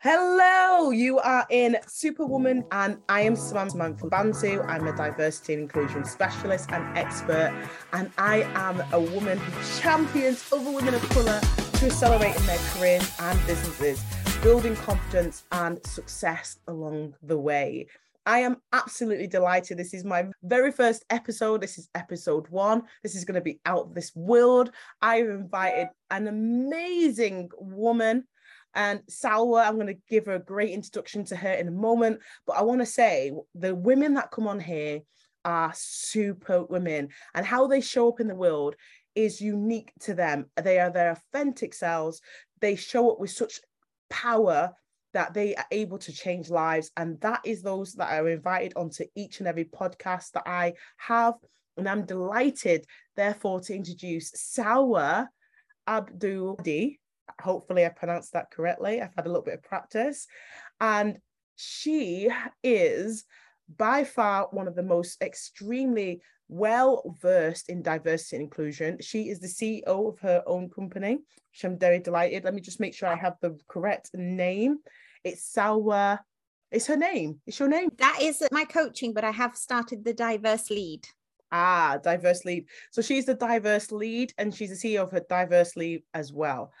Hello, you are in Superwoman, and I am Samantha Lubanzu. I'm a diversity and inclusion specialist and expert, and I am a woman who champions other women of colour to accelerate in their careers and businesses, building confidence and success along the way. I am absolutely delighted. This is my very first episode. This is episode one. This is going to be out this world. I've invited an amazing woman and Salwa, I'm going to give her a great introduction to her in a moment. But I want to say the women that come on here are super women, and how they show up in the world is unique to them. They are their authentic selves. They show up with such power that they are able to change lives. And that is those that are invited onto each and every podcast that I have. And I'm delighted, therefore, to introduce Salwa Abdul Hadi hopefully I pronounced that correctly. I've had a little bit of practice. And she is by far one of the most extremely well versed in diversity and inclusion. She is the CEO of her own company, which I'm very delighted. Let me just make sure I have the correct name. It's Salwa. It's her name. It's your name. That is my coaching, but I have started the diverse lead. Ah, diverse lead. So she's the diverse lead and she's the CEO of her diverse lead as well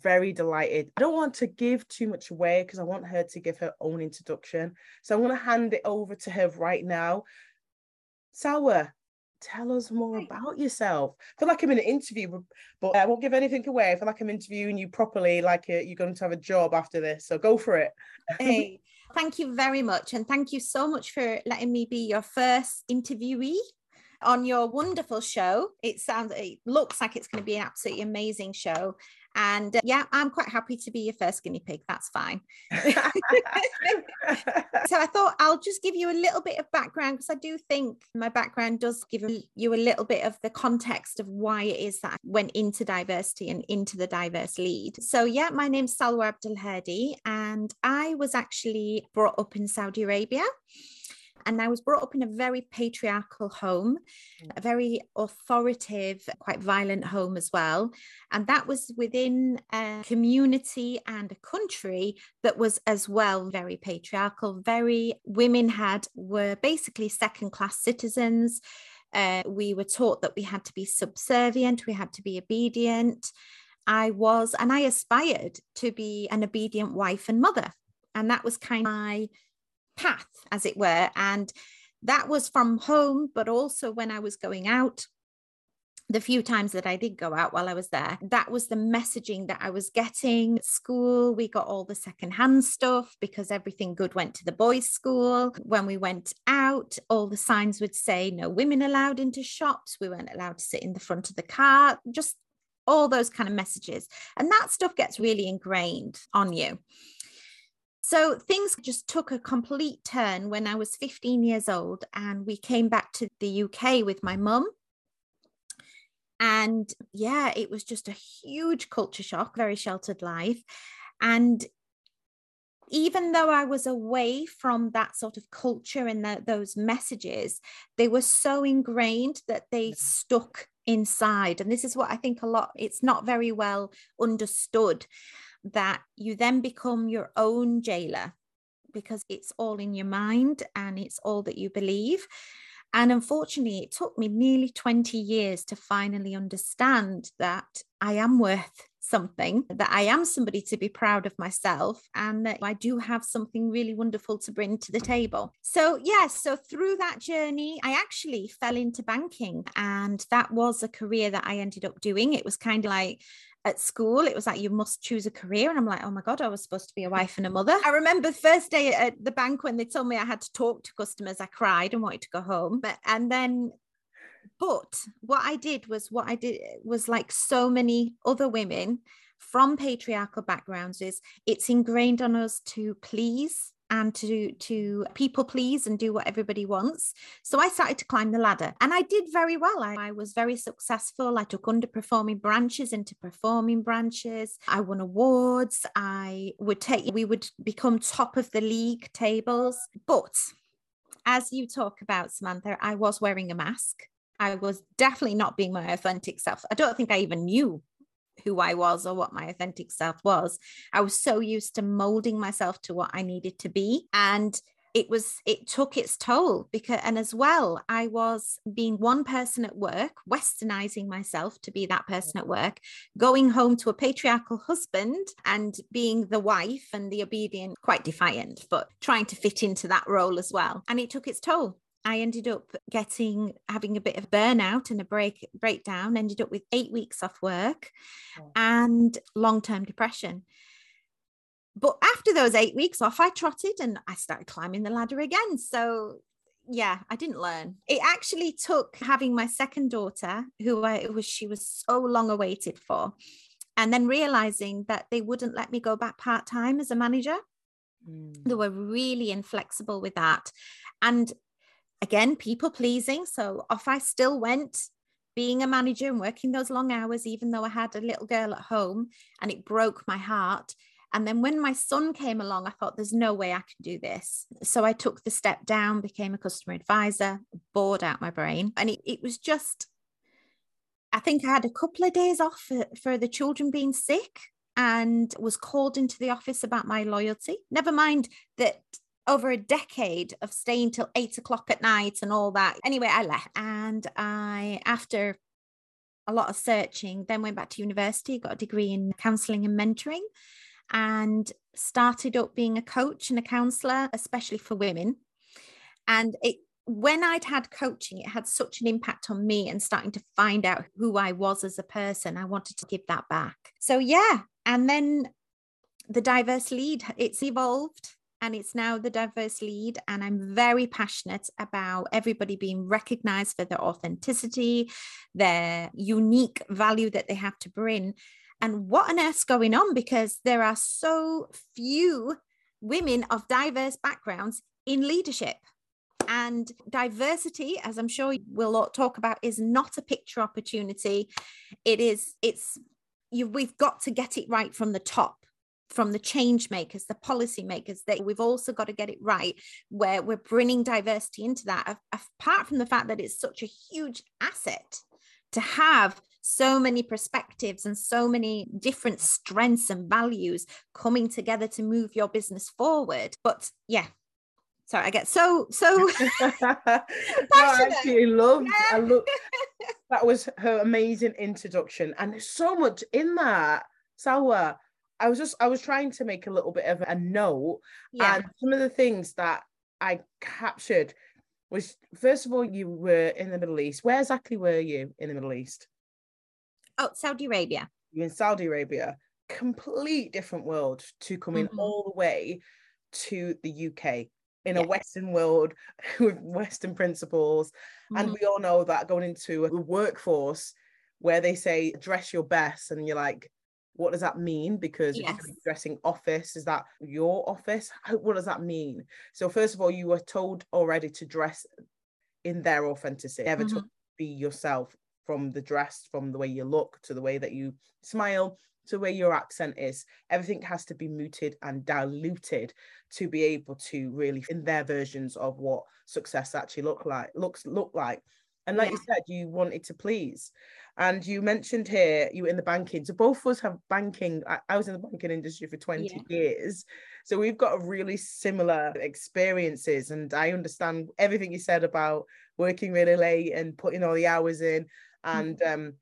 very delighted. I don't want to give too much away because I want her to give her own introduction. So I'm going to hand it over to her right now. Salwa, tell us more about yourself. I feel like I'm in an interview, but I won't give anything away. I feel like I'm interviewing you properly, like uh, you're going to have a job after this. So go for it. hey, thank you very much. And thank you so much for letting me be your first interviewee on your wonderful show. It sounds, it looks like it's going to be an absolutely amazing show. And uh, yeah, I'm quite happy to be your first guinea pig. That's fine. so I thought I'll just give you a little bit of background because I do think my background does give you a little bit of the context of why it is that I went into diversity and into the diverse lead. So yeah, my name's Salwa Abdul Hadi and I was actually brought up in Saudi Arabia. And I was brought up in a very patriarchal home, mm. a very authoritative, quite violent home as well. And that was within a community and a country that was as well very patriarchal, very women had were basically second class citizens. Uh, we were taught that we had to be subservient, we had to be obedient. I was, and I aspired to be an obedient wife and mother. And that was kind of my path, as it were. And that was from home, but also when I was going out, the few times that I did go out while I was there, that was the messaging that I was getting. School, we got all the secondhand stuff because everything good went to the boys' school. When we went out, all the signs would say no women allowed into shops. We weren't allowed to sit in the front of the car, just all those kind of messages. And that stuff gets really ingrained on you. So things just took a complete turn when I was 15 years old and we came back to the UK with my mum. And yeah, it was just a huge culture shock, very sheltered life. And even though I was away from that sort of culture and the, those messages, they were so ingrained that they stuck inside. And this is what I think a lot, it's not very well understood that you then become your own jailer because it's all in your mind and it's all that you believe. And unfortunately, it took me nearly 20 years to finally understand that I am worth something, that I am somebody to be proud of myself, and that I do have something really wonderful to bring to the table. So, yes, yeah, so through that journey, I actually fell into banking, and that was a career that I ended up doing. It was kind of like at school it was like you must choose a career. And i'm like oh my god i was supposed to be a wife and a mother. I remember first day at the bank when they told me i had to talk to customers i cried and wanted to go home. But and then but what i did was what i did was like so many other women from patriarchal backgrounds is it's ingrained on us to please and to to people please and do what everybody wants. So i started to climb the ladder and i did very well. I, I, was very successful. I took underperforming branches into performing branches. I won awards. I would take we would become top of the league tables. But as you talk about samantha i was wearing a mask. I was definitely not being my authentic self. I don't think i even knew who I was or what my authentic self was. I was so used to molding myself to what I needed to be. And it was it took its toll because and as well i was being one person at work westernizing myself to be that person at mm-hmm. work going home to a patriarchal husband and being the wife and the obedient quite defiant but trying to fit into that role as well and it took its toll I ended up getting having a bit of burnout and a break breakdown, ended up with eight weeks off work and long-term depression. But after those eight weeks off, I trotted and I started climbing the ladder again. So yeah, I didn't learn. It actually took having my second daughter, who I was she was so long awaited for, and then realizing that they wouldn't let me go back part-time as a manager. Mm. They were really inflexible with that. And again, people pleasing. So off I still went, being a manager and working those long hours, even though I had a little girl at home, and it broke my heart. And then when my son came along, I thought, there's no way I can do this. So I took the step down, became a customer advisor, bored out my brain. And it, it was just, I think I had a couple of days off for, for the children being sick and was called into the office about my loyalty. Never mind that over a decade of staying till eight o'clock at night and all that. Anyway, I left and I, after a lot of searching, then went back to university, got a degree in counseling and mentoring, and started up being a coach and a counselor, especially for women. And it, when I'd had coaching, it had such an impact on me and starting to find out who I was as a person. I wanted to give that back. So, yeah. And then the diverse lead, it's evolved and it's now the diverse lead. And I'm very passionate about everybody being recognized for their authenticity, their unique value that they have to bring. And what on earth's going on? Because there are so few women of diverse backgrounds in leadership. And diversity, as I'm sure we'll talk about, is not a picture opportunity. It is, it's, you, we've got to get it right from the top from the change makers, the policy makers, that we've also got to get it right, where we're bringing diversity into that. Apart from the fact that it's such a huge asset to have so many perspectives and so many different strengths and values coming together to move your business forward. But yeah, sorry, I get so so. no, I actually loved. Yeah. I love that was her amazing introduction, and there's so much in that. Salwa, I was just I was trying to make a little bit of a note, yeah. and some of the things that I captured was first of all you were in the Middle East. Where exactly were you in the Middle East? Oh, Saudi Arabia. You in Saudi Arabia, complete different world to coming mm-hmm. all the way to the UK in a Western world with Western principles. Mm-hmm. And we all know that going into a workforce where they say dress your best, and you're like, what does that mean? Because yes. dressing office, is that your office? What does that mean? So first of all, you were told already to dress in their authenticity, never mm-hmm. to be yourself from the dress, from the way you look to the way that you smile to where your accent is. Everything has to be muted and diluted to be able to really in their versions of what success actually look like looks look like. And like yeah. you said, you wanted to please. And you mentioned here you were in the banking. So both of us have banking. I, I was in the banking industry for 20 yeah. years. So we've got a really similar experiences. And I understand everything you said about working really late and putting all the hours in. And mm-hmm. um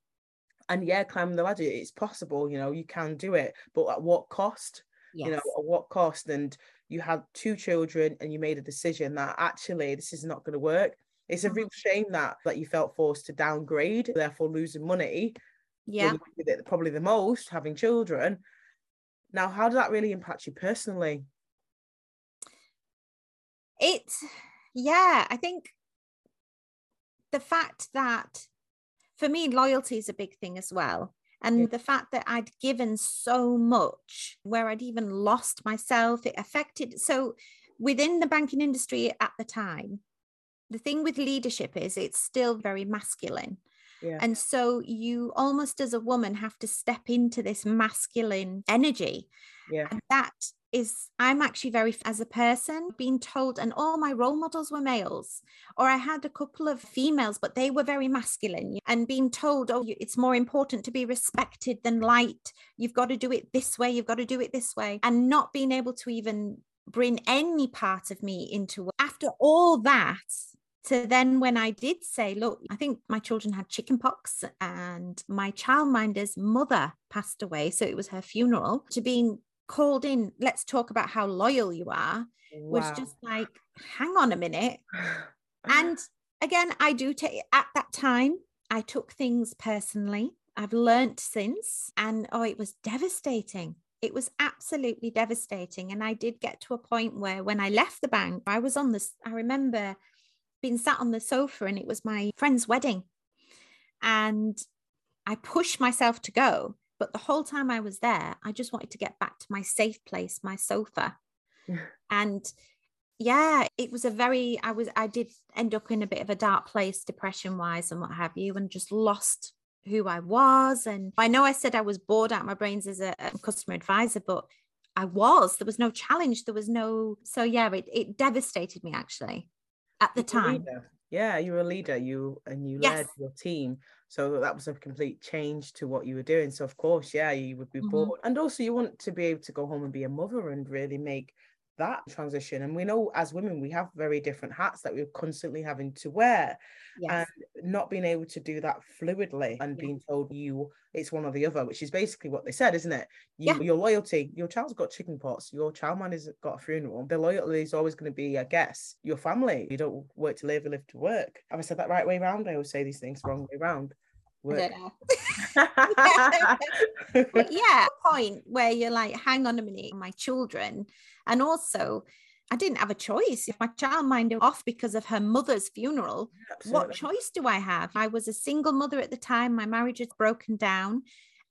and yeah, climbing the ladder, it's possible, you know, you can do it, but at what cost? Yes. You know, at what cost? And you had two children and you made a decision that actually this is not going to work it's a real shame that that you felt forced to downgrade, therefore losing money. Yeah, probably the most having children. Now, how did that really impact you personally? It, yeah, I think the fact that for me, loyalty is a big thing as well. And yeah. the fact that I'd given so much, where I'd even lost myself, it affected. So within the banking industry at the time, the thing with leadership is it's still very masculine. Yeah. And so you almost as a woman have to step into this masculine energy. Yeah. And that is I'm actually very, as a person, being told, and all my role models were males, or I had a couple of females, but they were very masculine, and being told, oh, it's more important to be respected than liked. You've got to do it this way, you've got to do it this way, and not being able to even bring any part of me into after all that to then when I did say, look, I think my children had chickenpox and my childminder's mother passed away. So it was her funeral, to being called in, let's talk about how loyal you are, wow. was just like, hang on a minute. and again, I do take at that time, I took things personally. I've learnt since, and oh, it was devastating. It was absolutely devastating. And I did get to a point where when I left the bank, I was on this, I remember being sat on the sofa and it was my friend's wedding. And I pushed myself to go. But the whole time I was there, I just wanted to get back to my safe place, my sofa. and yeah, it was a very, I was, I did end up in a bit of a dark place, depression wise, and what have you, and just lost who I was. And I know I said I was bored out my brains as a, a customer advisor, but I was. There was no challenge. There was no. So yeah, it, it devastated me actually at the time. Yeah, you were a leader. You and you yes. led your team. So that was a complete change to what you were doing. So of course, yeah, you would be mm-hmm. bored. And also you want to be able to go home and be a mother and really make that transition. And we know as women, we have very different hats that we're constantly having to wear. Yes. And not being able to do that fluidly and being told you it's one or the other, which is basically what they said, isn't it? You, yeah. Your loyalty, your child's got chicken pox, your child man has got a funeral. The loyalty is always going to be, I guess, your family. You don't work to live, you live to work. Have I said that right way around? I always say these things wrong way around work. but yeah, point where you're like, hang on a minute, my children. And also, I didn't have a choice. If my child minded off because of her mother's funeral, Absolutely. what choice do I have? I was a single mother at the time. My marriage had broken down.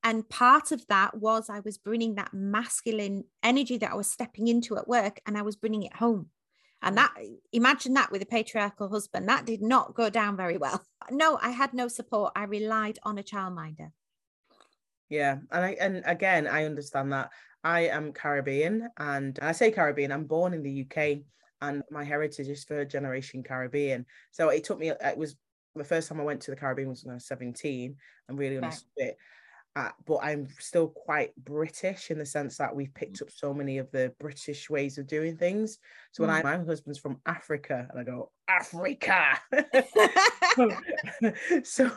And part of that was I was bringing that masculine energy that I was stepping into at work and I was bringing it home. And that, imagine that with a patriarchal husband, that did not go down very well. No, I had no support. I relied on a childminder. Yeah. And I, and again, I understand that. I am Caribbean and I say Caribbean, I'm born in the UK and my heritage is third generation Caribbean. So it took me, it was the first time I went to the Caribbean was when I was 17 and really understood right. it uh, but I'm still quite British in the sense that we've picked up so many of the British ways of doing things. So when mm. I, my husband's from Africa, and I go Africa. so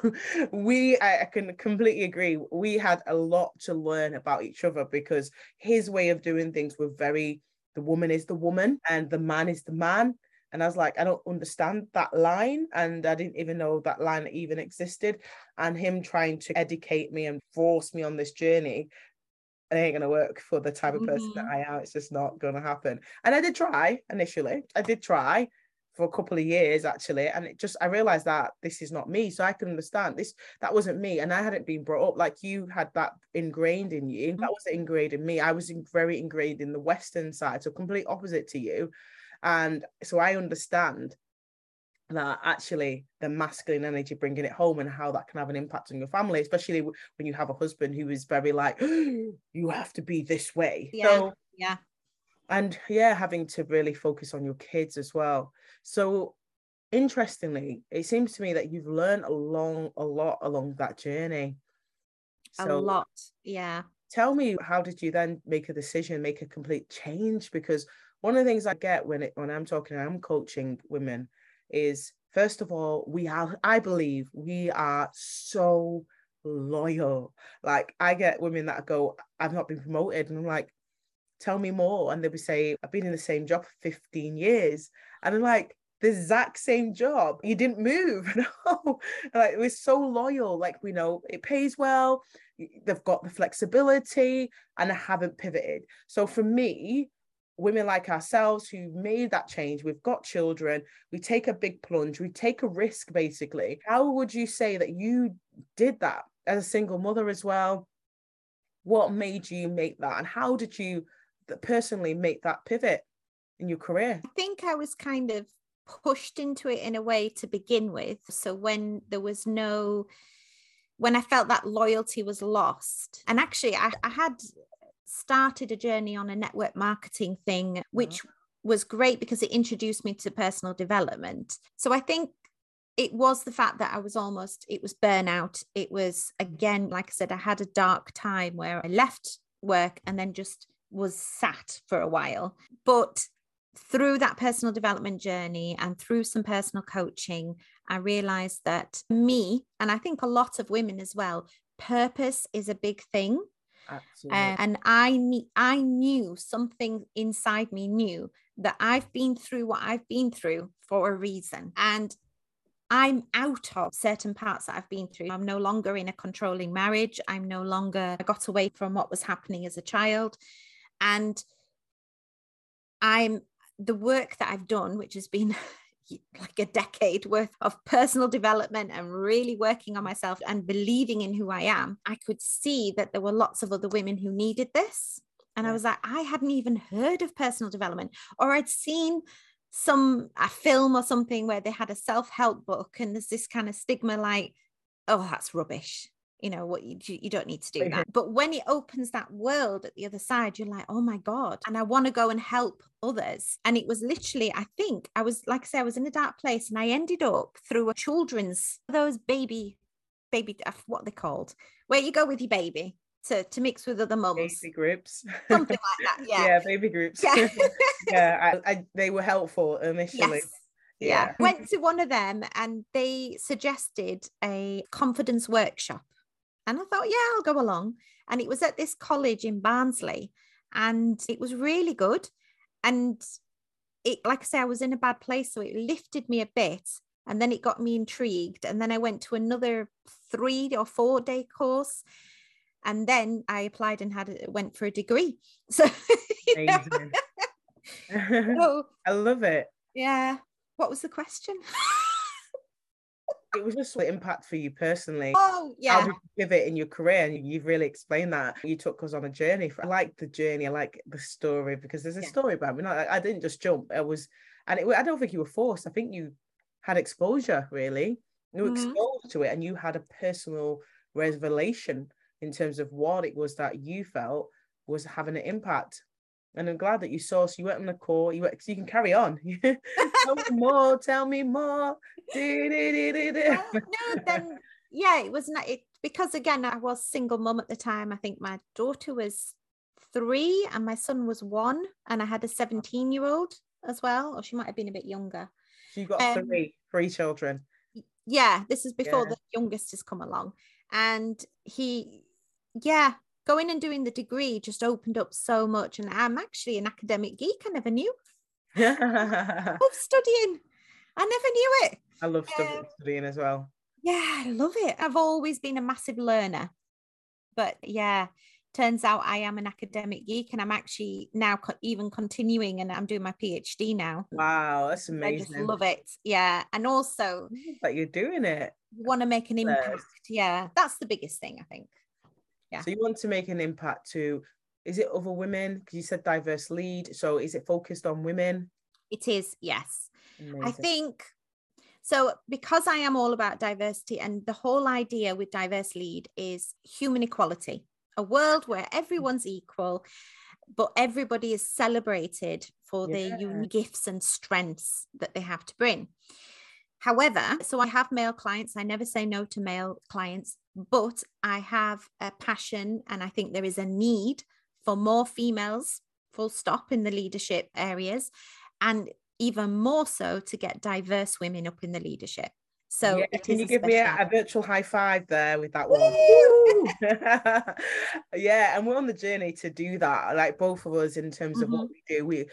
we, I, I can completely agree. We had a lot to learn about each other because his way of doing things were very. The woman is the woman, and the man is the man. And I was like, I don't understand that line. And I didn't even know that line even existed. And him trying to educate me and force me on this journey, it ain't gonna work for the type of person mm-hmm. that I am. It's just not gonna happen. And I did try initially. I did try for a couple of years actually. And it just I realized that this is not me. So I can understand this that wasn't me. And I hadn't been brought up like you had that ingrained in you. That was ingrained in me. I was in, very ingrained in the Western side, so complete opposite to you. And so I understand that actually the masculine energy bringing it home and how that can have an impact on your family especially when you have a husband who is very like you have to be this way. Yeah. So, yeah. and yeah having to really focus on your kids as well. So interestingly it seems to me that you've learned a long a lot along that journey. So, a lot. Yeah. tell me how did you then make a decision make a complete change? Because one of the things I get when it when I'm talking, I'm coaching women is first of all, we are, I believe we are so loyal. Like I get women that go, I've not been promoted, and I'm like, tell me more. And they'll be saying, I've been in the same job for 15 years. And I'm like, the exact same job. You didn't move. No. like we're so loyal. Like we know it pays well. They've got the flexibility and I haven't pivoted. So for me, women like ourselves who made that change, we've got children, we take a big plunge, we take a risk basically. How would you say that you did that as a single mother as well? What made you make that? And how did you personally make that pivot in your career? I think I was kind of pushed into it in a way to begin with. So when there was no, when I felt that loyalty was lost, and actually I, I had started a journey on a network marketing thing, mm-hmm. which was great because it introduced me to personal development. So I think it was the fact that I was almost, it was burnout. It was, again, like I said, I had a dark time where I left work and then just was sat for a while. But through that personal development journey and through some personal coaching, I realized that me, and I think a lot of women as well, purpose is a big thing. Absolutely. Uh, and I ne- I knew something inside me knew that I've been through what I've been through for a reason. And I'm out of certain parts that I've been through. I'm no longer in a controlling marriage. I'm no longer I got away from what was happening as a child. And I'm the work that I've done, which has been like a decade worth of personal development and really working on myself and believing in who I am, I could see that there were lots of other women who needed this. And I was like, I hadn't even heard of personal development, or I'd seen some a film or something where they had a self-help book and there's this kind of stigma like oh that's rubbish you know what you, you don't need to do mm-hmm. that. But when it opens that world at the other side you're like oh my god and i want to go and help others. And it was literally i think i was like i say i was in a dark place and i ended up through a children's those baby baby what they called? Where you go with your baby to, to mix with other mums. Baby groups something like that yeah. Yeah baby groups yeah, yeah I, I, they were helpful initially. Yes. Yeah. Went to one of them and they suggested a confidence workshop. And I thought, yeah, I'll go along. And it was at this college in Barnsley and it was really good. And it, like I say, I was in a bad place. So it lifted me a bit and then it got me intrigued. And then I went to another three or four day course. And then I applied and had it, went for a degree. So, so I love it. Yeah. What was the question? It was just the impact for you personally. Oh, yeah. How did you pivot in your career? And you've really explained that. You took us on a journey. I like the journey. I like the story because there's a yeah. story about me. Not, I didn't just jump. I was, and it, I don't think you were forced. I think you had exposure, really. You were mm-hmm. exposed to it and you had a personal revelation in terms of what it was that you felt was having an impact and I'm glad that you saw. So you went on the call. You went, so you can carry on. tell me more. Tell me more. no, then yeah, it was not it because again I was single mum at the time. I think my daughter was three and my son was one, and I had a 17 year old as well, or she might have been a bit younger. So you got um, three, three children. Yeah, this is before yeah. the youngest has come along, and he, yeah, going and doing the degree just opened up so much. And I'm actually an academic geek. I never knew. I love studying. I never knew it. I love studying, um, studying as well. Yeah, I love it. I've always been a massive learner. But yeah, turns out I am an academic geek and I'm actually now co- even continuing and I'm doing my PhD now. Wow, that's amazing. I just love it. Yeah. And also that you're doing it. You want to make an impact. Yeah. That's the biggest thing, I think yeah so you want to make an impact to is it other women because you said diverse lead so is it focused on women it is yes Amazing. i think so because i am all about diversity and the whole idea with diverse lead is human equality a world where everyone's equal but everybody is celebrated for yeah. their unique gifts and strengths that they have to bring However, so I have male clients. I never say no to male clients, but I have a passion and I think there is a need for more females, full stop, in the leadership areas, and even more so to get diverse women up in the leadership. So yeah, can you give me a, a, virtual high five there with that one? yeah, and we're on the journey to do that. Like both of us, in terms of mm-hmm. what we do, we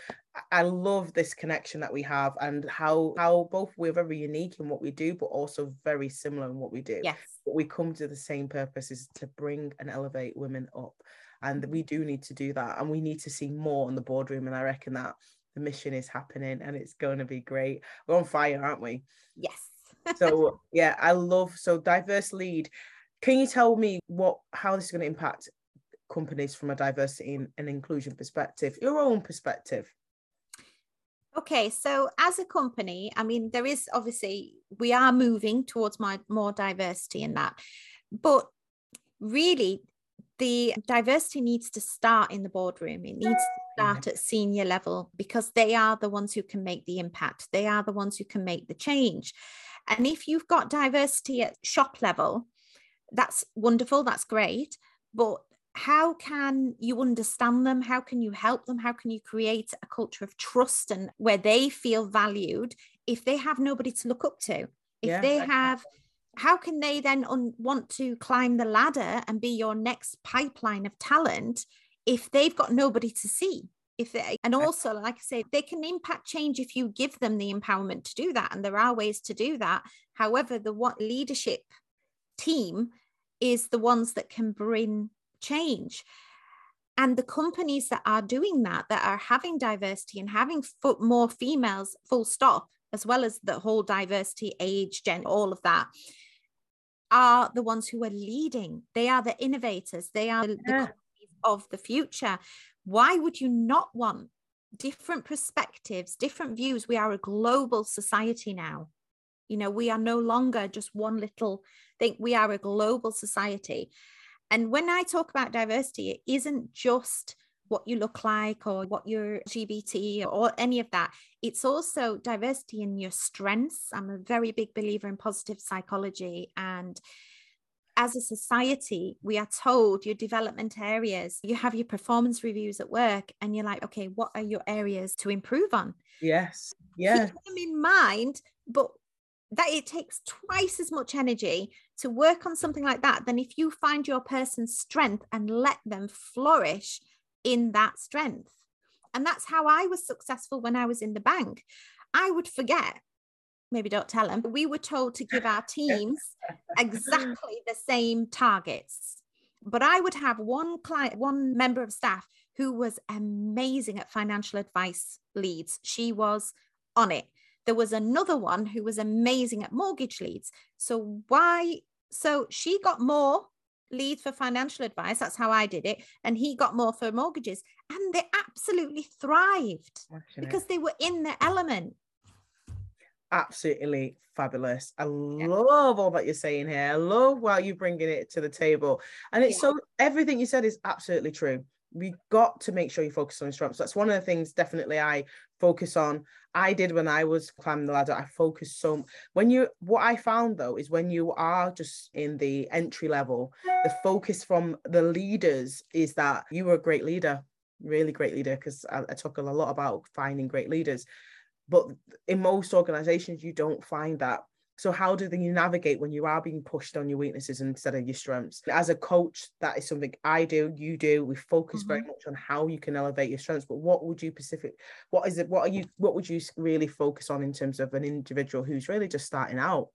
I love this connection that we have and how how both we're very unique in what we do, but also very similar in what we do. Yes, but we come to the same purpose is to bring and elevate women up, and we mm-hmm. do need to do that, and we need to see more in the boardroom. And I reckon that the mission is happening, and it's going to be great. We're on fire, aren't we? Yes so yeah, I love so diverse lead. Can you tell me what how this is going to impact companies from a diversity and inclusion perspective, your own perspective? Okay, so as a company, I mean, there is obviously we are moving towards my more diversity in that, but really the diversity needs to start in the boardroom. It needs to start at senior level because they are the ones who can make the impact. They are the ones who can make the change. And if you've got diversity at shop level, that's wonderful, that's great. But how can you understand them? How can you help them? How can you create a culture of trust and where they feel valued if they have nobody to look up to? If yeah, they have how can they then un- want to climb the ladder and be your next pipeline of talent if they've got nobody to see if they and also like i say they can impact change if you give them the empowerment to do that and there are ways to do that however the what leadership team is the ones that can bring change and the companies that are doing that that are having diversity and having more females full stop as well as the whole diversity age gen all of that are the ones who are leading. They are the innovators. They are yeah. the of the future. Why would you not want different perspectives, different views? We are a global society now. You know, we are no longer just one little thing. We are a global society. And when I talk about diversity, it isn't just what you look like or what you're LGBT or any of that. It's also diversity in your strengths. I'm a very big believer in positive psychology. And as a society, we are told your development areas, you have your performance reviews at work, and you're like, okay, what are your areas to improve on? Yes. Yeah. Keep them in mind, but that it takes twice as much energy to work on something like that than if you find your person's strength and let them flourish in that strength. And that's how I was successful when I was in the bank. I would forget, maybe don't tell them, we were told to give our teams exactly the same targets. But I would have one client, one member of staff who was amazing at financial advice leads. She was on it. There was another one who was amazing at mortgage leads. So why? So she got more lead for financial advice. That's how I did it. And he got more for mortgages. And they absolutely thrived because they were in their element. Absolutely fabulous. I yeah. love all that you're saying here. I love while you're bringing it to the table. And it's yeah. so everything you said is absolutely true we got to make sure you focus on your strengths. That's one of the things definitely I focus on. I did when I was climbing the ladder. I focused so when you what I found though is when you are just in the entry level, the focus from the leaders is that you were a great leader, really great leader. Because I, I talk a lot about finding great leaders, but in most organizations you don't find that so how do you navigate when you are being pushed on your weaknesses instead of your strengths? As a coach, that is something I do, you do. We focus mm-hmm. very much on how you can elevate your strengths. But what would you specific? What is it? What are you? What would you really focus on in terms of an individual who's really just starting out?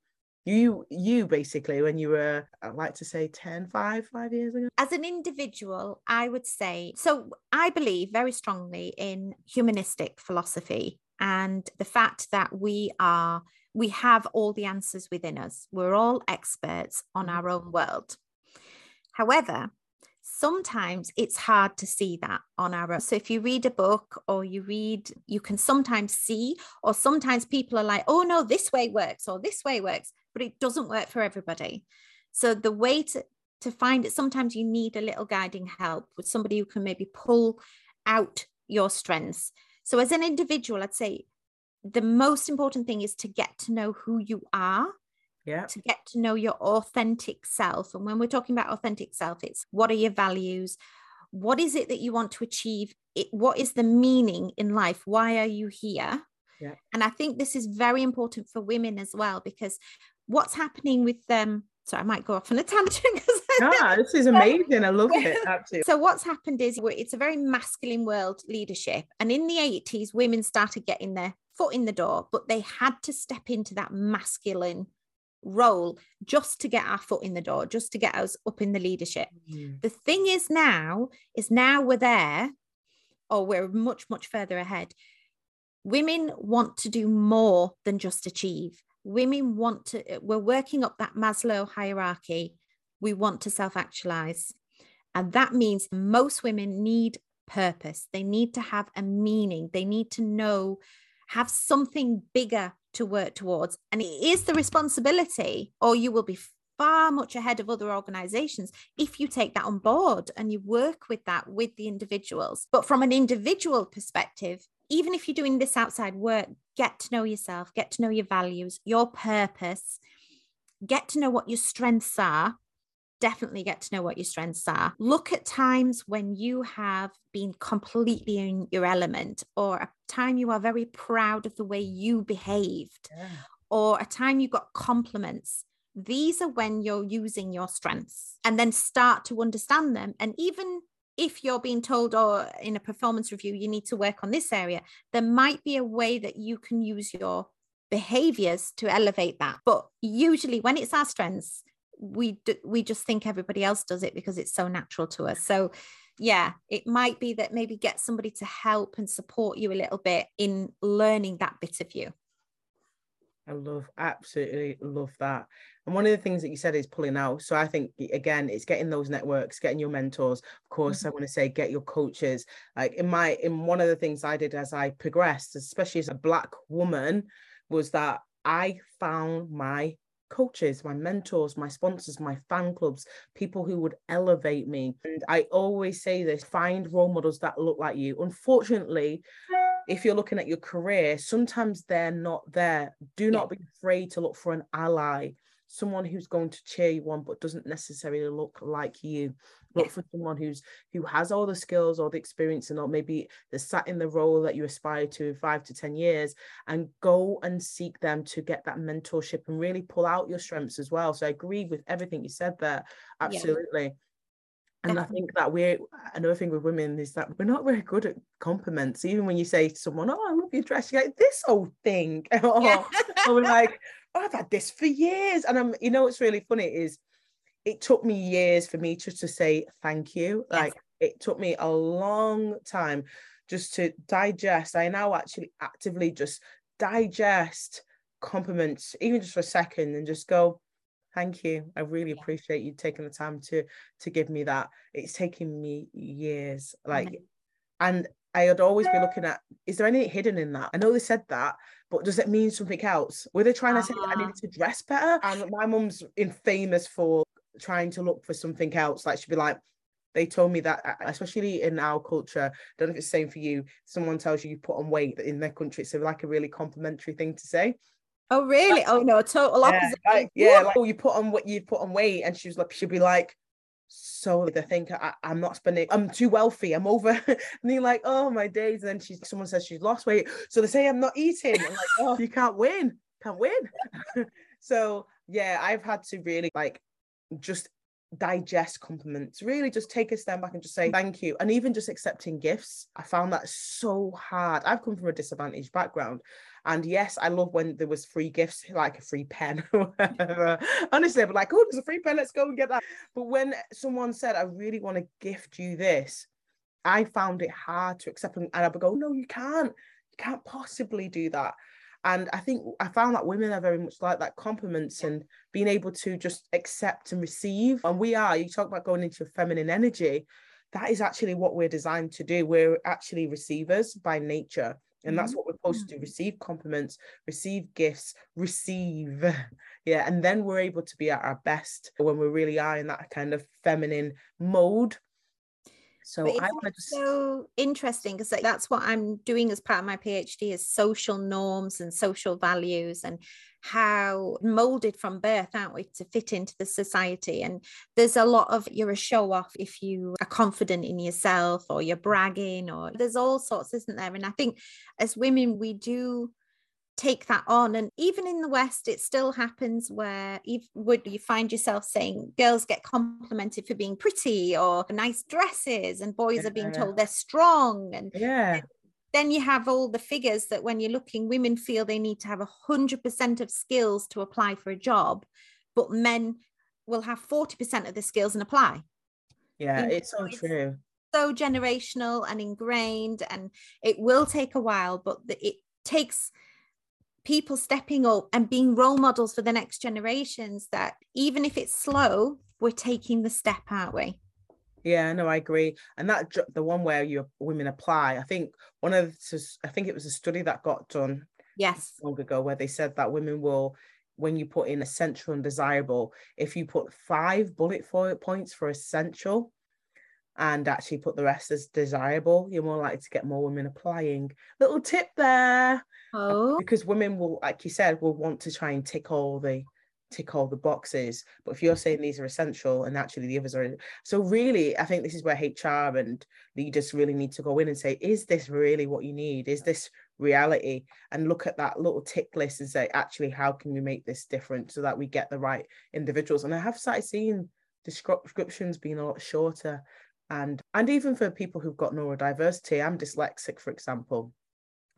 you you basically when you were i like to say 10 5 5 years ago as an individual i would say so i believe very strongly in humanistic philosophy and the fact that we are we have all the answers within us. We're all experts on mm-hmm. our own world. However, sometimes it's hard to see that on our own. So if you read a book or you read, you can sometimes see, or sometimes people are like, oh no, this way works or this way works, but it doesn't work for everybody. So the way to, to find it, sometimes you need a little guiding help with somebody who can maybe pull out your strengths. So as an individual, I'd say the most important thing is to get to know who you are yeah. to get to know your authentic self. And when we're talking about authentic self, it's what are your values? What is it that you want to achieve? It, what is the meaning in life? Why are you here? Yeah. And I think this is very important for women as well, because what's happening with them. So I might go off on a tangent. yeah, this is amazing. I love it. Absolutely. So what's happened is it's a very masculine world leadership. And in the 80s, women started getting their foot in the door, but they had to step into that masculine role just to get our foot in the door, just to get us up in the leadership. Mm. The thing is now, is now we're there, or we're much, much further ahead. Women want to do more than just achieve. Women want to, we're working up that Maslow hierarchy. We want to self actualize. And that means most women need purpose. They need to have a meaning. They need to know have something bigger to work towards. And it is the responsibility, or you will be far much ahead of other organizations if you take that on board and you work with that with the individuals. But from an individual perspective, even if you're doing this outside work, get to know yourself, get to know your values, your purpose, get to know what your strengths are. Definitely get to know what your strengths are. Look at times when you have been completely in your element, or a time you are very proud of the way you behaved, yeah. or a time you got compliments. These are when you're using your strengths and then start to understand them. And even if you're being told or oh, in a performance review you need to work on this area there might be a way that you can use your behaviors to elevate that but usually when it's our strengths we do, we just think everybody else does it because it's so natural to us so yeah it might be that maybe get somebody to help and support you a little bit in learning that bit of you I love, absolutely love that. And one of the things that you said is pulling out. So I think again, it's getting those networks, getting your mentors. Of course, mm-hmm. I want to say get your coaches. Like in my in one of the things I did as I progressed, especially as a black woman, was that I found my coaches, my mentors, my sponsors, my fan clubs, people who would elevate me. And I always say this find role models that look like you. Unfortunately, if you're looking at your career, sometimes they're not there. Do not yeah. be afraid to look for an ally, someone who's going to cheer you on, but doesn't necessarily look like you. Look yeah. for someone who's who has all the skills, all the experience, and or maybe they're sat in the role that you aspire to in five to ten years, and go and seek them to get that mentorship and really pull out your strengths as well. So I agree with everything you said there. Absolutely. Yeah and I think that we're another thing with women is that we're not very good at compliments. Even when you say to someone, "Oh, I love your dress," you're like, "This old thing," or, yeah. or we're like, oh, "I've had this for years." And I'm, you know, what's really funny is it took me years for me just to say thank you. Yes. Like it took me a long time just to digest. I now actually actively just digest compliments, even just for a second, and just go, thank you i really appreciate you taking the time to to give me that it's taken me years like mm-hmm. and i'd always be looking at is there anything hidden in that i know they said that but does it mean something else were they trying to say i needed ah. to dress better and my mum's infamous for trying to look for something else like she'd be like they told me that especially in our culture I don't know if it's the same for you someone tells you you put on weight in their country it's like a really complimentary thing to say Oh really? Oh no, total opposite. Yeah, like, yeah, like oh, you put on what you put on weight, and she was like, she'd be like, so they think I, am not spending, I'm too wealthy, I'm over. and they're like, oh my days. And then she someone says she's lost weight. So they say I'm not eating. I'm like, oh, you can't win, can't win. so yeah, I've had to really like just digest compliments really just take a step back and just say thank you and even just accepting gifts i found that so hard i've come from a disadvantaged background and yes i love when there was free gifts like a free pen honestly i'm like oh there's a free pen let's go and get that but when someone said i really want to gift you this i found it hard to accept and i would go no you can't you can't possibly do that and I think I found that women are very much like that compliments and being able to just accept and receive. And we are, you talk about going into feminine energy, that is actually what we're designed to do. We're actually receivers by nature. And that's what we're supposed to do mm. receive compliments, receive gifts, receive. Yeah. And then we're able to be at our best when we really are in that kind of feminine mode so I want to so interesting because that's what I'm doing as part of my PhD is social norms and social values and how molded from birth, aren't we, to fit into the society? And there's a lot of you're a show off if you are confident in yourself or you're bragging, or there's all sorts, isn't there? And I think as women, we do take that on and even in the west it still happens where you would you find yourself saying girls get complimented for being pretty or nice dresses and boys yeah. are being told they're strong and yeah. then you have all the figures that when you're looking women feel they need to have a hundred percent of skills to apply for a job but men will have 40% of the skills and apply. Yeah it's so it's true. so generational and ingrained and it will take a while but it takes people stepping up and being role models for the next generations that even if it's slow, we're taking the step, aren't we? Yeah, no, I agree. And that the one where you women apply, I think one of the, I think it was a study that got done yes long ago where they said that women will when you put in essential and desirable, if you put five bullet points for essential and actually put the rest as desirable, you're more likely to get more women applying. Little tip there. Oh. Because women will, like you said, will want to try and tick all the tick all the boxes. But if you're saying these are essential and actually the others are so really, I think this is where HR and leaders really need to go in and say, is this really what you need? Is this reality? And look at that little tick list and say, actually, how can we make this different so that we get the right individuals? And I have started seeing descriptions being a lot shorter. And and even for people who've got neurodiversity, I'm dyslexic, for example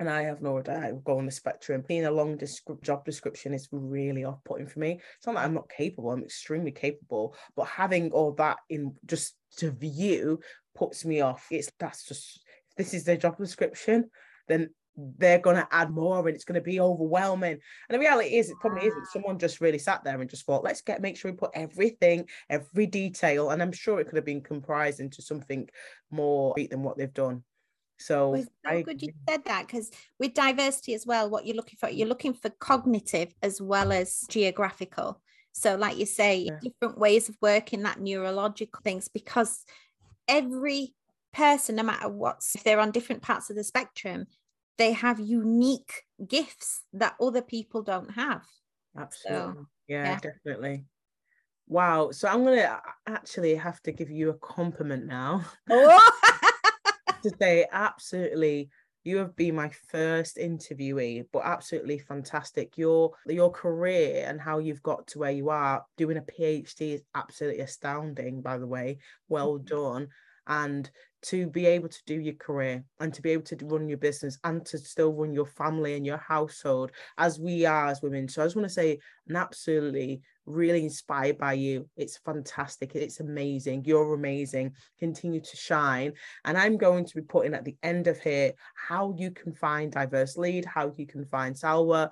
and I have no idea I go on the spectrum. Being a long job description is really off-putting for me. It's not that I'm not capable; I'm extremely capable. But having all that in just to view puts me off. It's that's just if this is their job description, then they're going to add more and it's going to be overwhelming. And the reality is it probably isn't. Someone just really sat there and just thought let's get make sure we put everything every detail and i'm sure it could have been comprised into something more than what they've done. So, well, so I, good you said that because with diversity as well, what you're looking for, you're looking for cognitive as well as geographical. So, like you say, yeah. different ways of working that neurological things because every person, no matter what, if they're on different parts of the spectrum, they have unique gifts that other people don't have. Absolutely. So, yeah, yeah, definitely. Wow. So I'm gonna actually have to give you a compliment now. Oh to say absolutely you have been my first interviewee but absolutely fantastic your your career and how you've got to where you are doing a phd is absolutely astounding by the way well mm-hmm. done and to be able to do your career and to be able to run your business and to still run your family and your household as we are as women so i just want to say an absolutely really inspired by you. It's fantastic. It's amazing. You're amazing. Continue to shine. And I'm going to be putting at the end of here how you can find Diverse Lead, how you can find Salwa.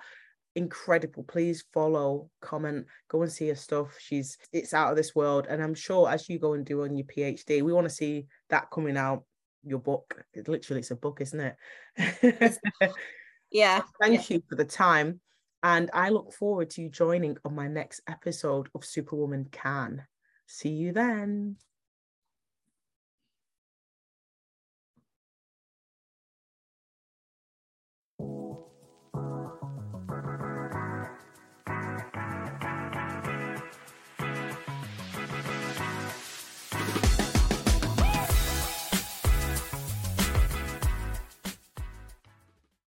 Incredible. Please follow, comment, go and see her stuff. She's it's out of this world. And I'm sure as you go and do on your PhD, we want to see that coming out. Your book. It literally it's a book, isn't it? yeah. Thank yeah. you for the time. And I look forward to you joining on my next episode of Superwoman Can. See you then.